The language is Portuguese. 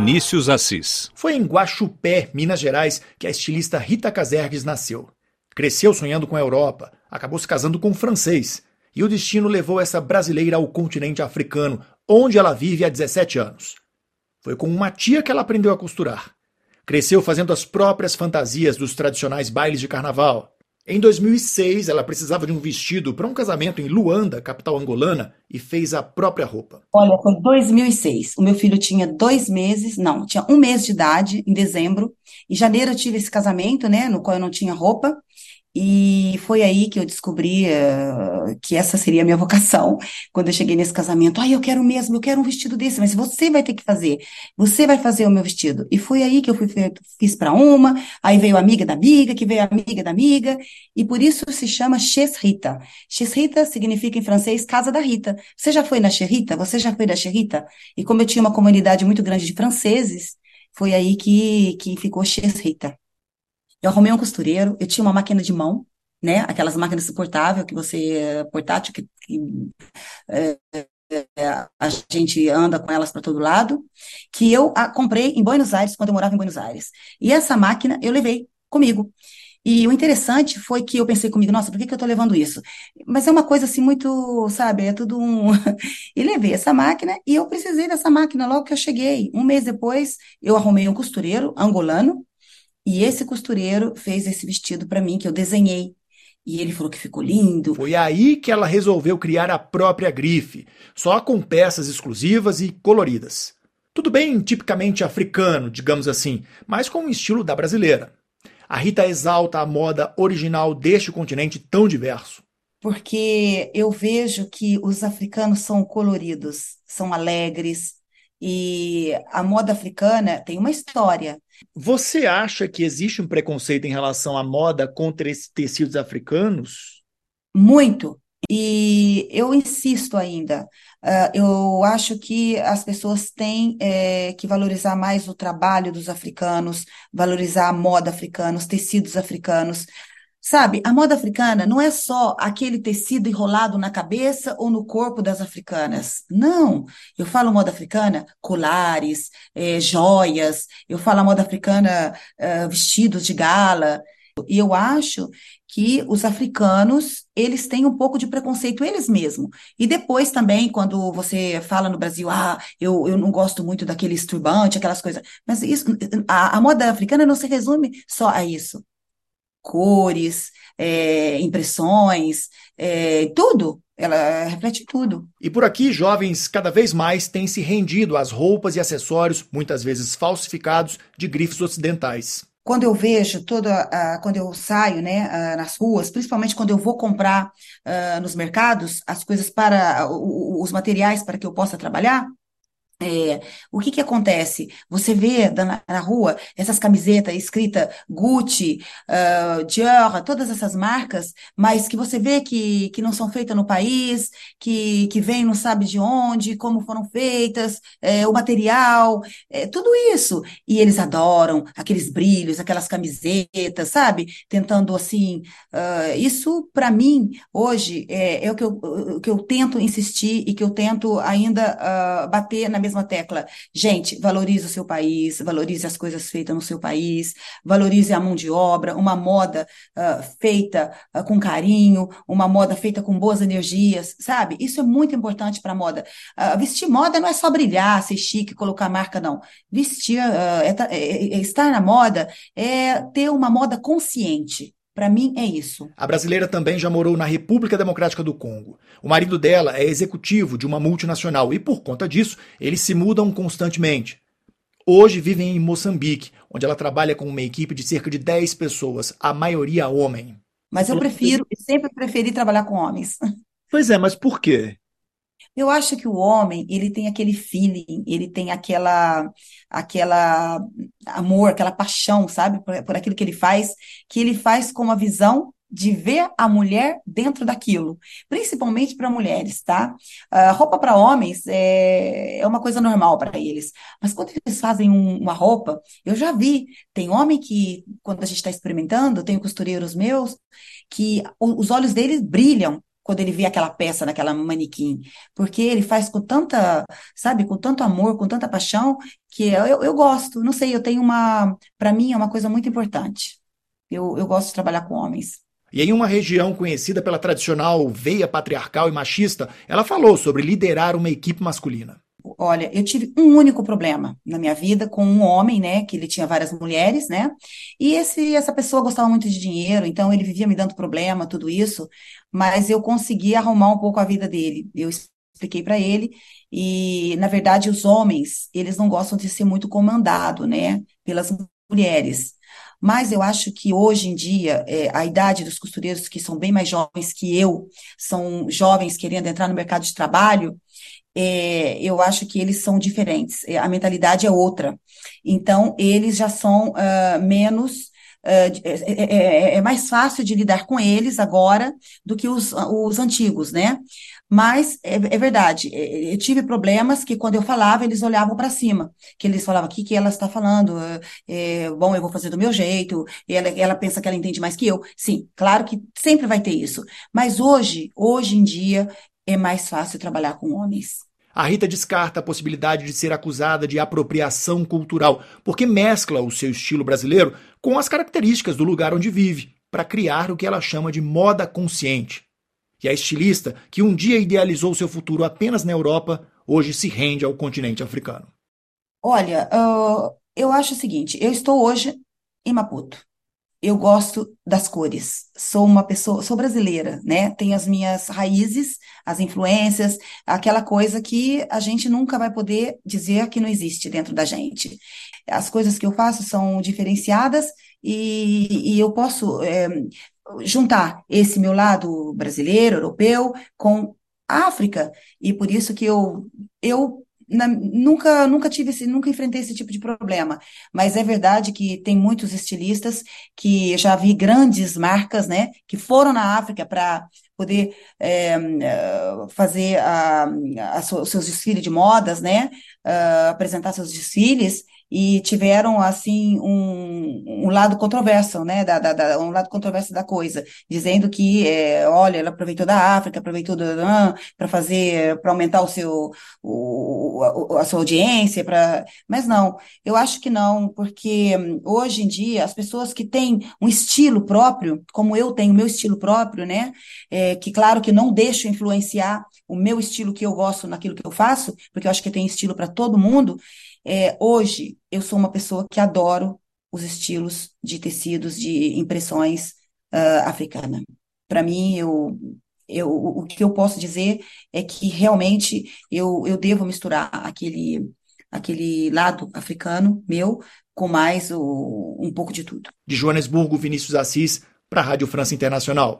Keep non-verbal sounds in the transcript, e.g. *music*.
Vinícius Assis. Foi em Guaxupé, Minas Gerais, que a estilista Rita Casergues nasceu. Cresceu sonhando com a Europa, acabou se casando com um francês, e o destino levou essa brasileira ao continente africano, onde ela vive há 17 anos. Foi com uma tia que ela aprendeu a costurar. Cresceu fazendo as próprias fantasias dos tradicionais bailes de carnaval. Em 2006, ela precisava de um vestido para um casamento em Luanda, capital angolana, e fez a própria roupa. Olha, foi 2006. O meu filho tinha dois meses, não, tinha um mês de idade, em dezembro. Em janeiro eu tive esse casamento, né, no qual eu não tinha roupa. E foi aí que eu descobri uh, que essa seria a minha *laughs* vocação. Quando eu cheguei nesse casamento, ai, eu quero mesmo, eu quero um vestido desse, mas você vai ter que fazer, você vai fazer o meu vestido. E foi aí que eu fui, fiz para uma, aí veio a amiga da amiga, que veio a amiga da amiga, e por isso se chama Chez Rita. Chez Rita significa em francês casa da Rita. Você já foi na Chez Rita? Você já foi na Chez Rita? E como eu tinha uma comunidade muito grande de franceses, foi aí que, que ficou Chez Rita. Eu arrumei um costureiro, eu tinha uma máquina de mão, né? Aquelas máquinas portáveis que você portátil que, que é, a gente anda com elas para todo lado, que eu a, comprei em Buenos Aires quando eu morava em Buenos Aires. E essa máquina eu levei comigo. E o interessante foi que eu pensei comigo, nossa, por que, que eu estou levando isso? Mas é uma coisa assim muito, sabe, é tudo um. *laughs* e levei essa máquina e eu precisei dessa máquina logo que eu cheguei. Um mês depois, eu arrumei um costureiro angolano e esse costureiro fez esse vestido para mim, que eu desenhei. E ele falou que ficou lindo. Foi aí que ela resolveu criar a própria grife, só com peças exclusivas e coloridas. Tudo bem tipicamente africano, digamos assim, mas com o estilo da brasileira. A Rita exalta a moda original deste continente tão diverso. Porque eu vejo que os africanos são coloridos, são alegres, e a moda africana tem uma história. Você acha que existe um preconceito em relação à moda contra esses tecidos africanos? Muito. E eu insisto ainda, uh, eu acho que as pessoas têm é, que valorizar mais o trabalho dos africanos, valorizar a moda africana, os tecidos africanos, Sabe, a moda africana não é só aquele tecido enrolado na cabeça ou no corpo das africanas. Não. Eu falo moda africana, colares, é, joias. Eu falo moda africana, é, vestidos de gala. E eu acho que os africanos, eles têm um pouco de preconceito eles mesmos. E depois também, quando você fala no Brasil, ah, eu, eu não gosto muito daquele turbante, aquelas coisas. Mas isso, a, a moda africana não se resume só a isso cores, é, impressões, é, tudo. Ela reflete tudo. E por aqui, jovens cada vez mais têm se rendido às roupas e acessórios, muitas vezes falsificados, de grifes ocidentais quando eu vejo toda, quando eu saio, né, nas ruas, principalmente quando eu vou comprar uh, nos mercados as coisas para os materiais para que eu possa trabalhar, é, o que que acontece? Você vê na, na rua essas camisetas escrita Gucci, uh, Dior, todas essas marcas, mas que você vê que, que não são feitas no país, que, que vem não sabe de onde, como foram feitas, é, o material, é, tudo isso. E eles adoram aqueles brilhos, aquelas camisetas, sabe? Tentando assim. Uh, isso, para mim, hoje, é, é, o, que eu, que eu tento insistir e que eu tento ainda uh, bater na mesma tecla. Gente, valorize o seu país, valorize as coisas feitas no seu país, valorize a mão de obra, uma moda uh, feita uh, com carinho, uma moda feita com boas energias, sabe? Isso é muito importante para a moda. Uh, vestir moda não é só brilhar, ser chique, colocar marca, não. Vestir, é, é, é, estar na moda é ter uma moda consciente. Para mim é isso. A brasileira também já morou na República Democrática do Congo. O marido dela é executivo de uma multinacional e, por conta disso, eles se mudam constantemente. Hoje vivem em Moçambique, onde ela trabalha com uma equipe de cerca de 10 pessoas, a maioria homem. Mas eu prefiro, sempre preferi trabalhar com homens. *laughs* Pois é, mas por quê? Eu acho que o homem, ele tem aquele feeling, ele tem aquela, aquela amor, aquela paixão, sabe, por, por aquilo que ele faz, que ele faz com a visão de ver a mulher dentro daquilo, principalmente para mulheres, tá? Uh, roupa para homens é, é uma coisa normal para eles, mas quando eles fazem um, uma roupa, eu já vi, tem homem que, quando a gente está experimentando, tenho costureiros meus, que os olhos deles brilham quando ele vê aquela peça naquela manequim, porque ele faz com tanta, sabe, com tanto amor, com tanta paixão, que eu, eu gosto, não sei, eu tenho uma, para mim é uma coisa muito importante. Eu, eu gosto de trabalhar com homens. E em uma região conhecida pela tradicional veia patriarcal e machista, ela falou sobre liderar uma equipe masculina. Olha, eu tive um único problema na minha vida com um homem, né, que ele tinha várias mulheres, né, e esse, essa pessoa gostava muito de dinheiro, então ele vivia me dando problema, tudo isso, mas eu consegui arrumar um pouco a vida dele. Eu expliquei para ele e, na verdade, os homens, eles não gostam de ser muito comandado, né, pelas mulheres. Mas eu acho que hoje em dia, é, a idade dos costureiros que são bem mais jovens que eu, são jovens querendo entrar no mercado de trabalho, é, eu acho que eles são diferentes, é, a mentalidade é outra. Então, eles já são uh, menos. Uh, é, é, mais fácil de lidar com eles agora do que os, os antigos, né? Mas é, é, verdade, eu tive problemas que quando eu falava, eles olhavam para cima, que eles falavam, o que, que ela está falando? É, bom, eu vou fazer do meu jeito, ela, ela pensa que ela entende mais que eu. Sim, claro que sempre vai ter isso. Mas hoje, hoje em dia, é mais fácil trabalhar com homens. A Rita descarta a possibilidade de ser acusada de apropriação cultural, porque mescla o seu estilo brasileiro com as características do lugar onde vive, para criar o que ela chama de moda consciente. E a estilista, que um dia idealizou seu futuro apenas na Europa, hoje se rende ao continente africano. Olha, uh, eu acho o seguinte: eu estou hoje em Maputo eu gosto das cores. Sou uma pessoa, sou brasileira, né? Tenho as minhas raízes, as influências, aquela coisa que a gente nunca vai poder dizer que não existe dentro da gente. As coisas que eu faço são diferenciadas e, e eu posso é, juntar esse meu lado brasileiro, europeu, com África. E por isso que eu, eu na, nunca, nunca tive esse, nunca enfrentei esse tipo de problema. Mas é verdade que tem muitos estilistas que já vi grandes marcas, né, que foram na África para poder é, fazer a, a, os seus desfiles de modas, né, uh, apresentar seus desfiles e tiveram assim um, um lado controverso, né, da, da, da, um lado controverso da coisa, dizendo que, é, olha, ela aproveitou da África, aproveitou para fazer, para aumentar o seu, o, a sua audiência, para, mas não, eu acho que não, porque hoje em dia as pessoas que têm um estilo próprio, como eu tenho meu estilo próprio, né, é, que claro que não deixo influenciar o meu estilo que eu gosto naquilo que eu faço, porque eu acho que tem estilo para todo mundo. É, hoje, eu sou uma pessoa que adoro os estilos de tecidos, de impressões uh, africana. Para mim, eu, eu, o que eu posso dizer é que realmente eu, eu devo misturar aquele, aquele lado africano meu com mais o, um pouco de tudo. De Joanesburgo, Vinícius Assis, para a Rádio França Internacional.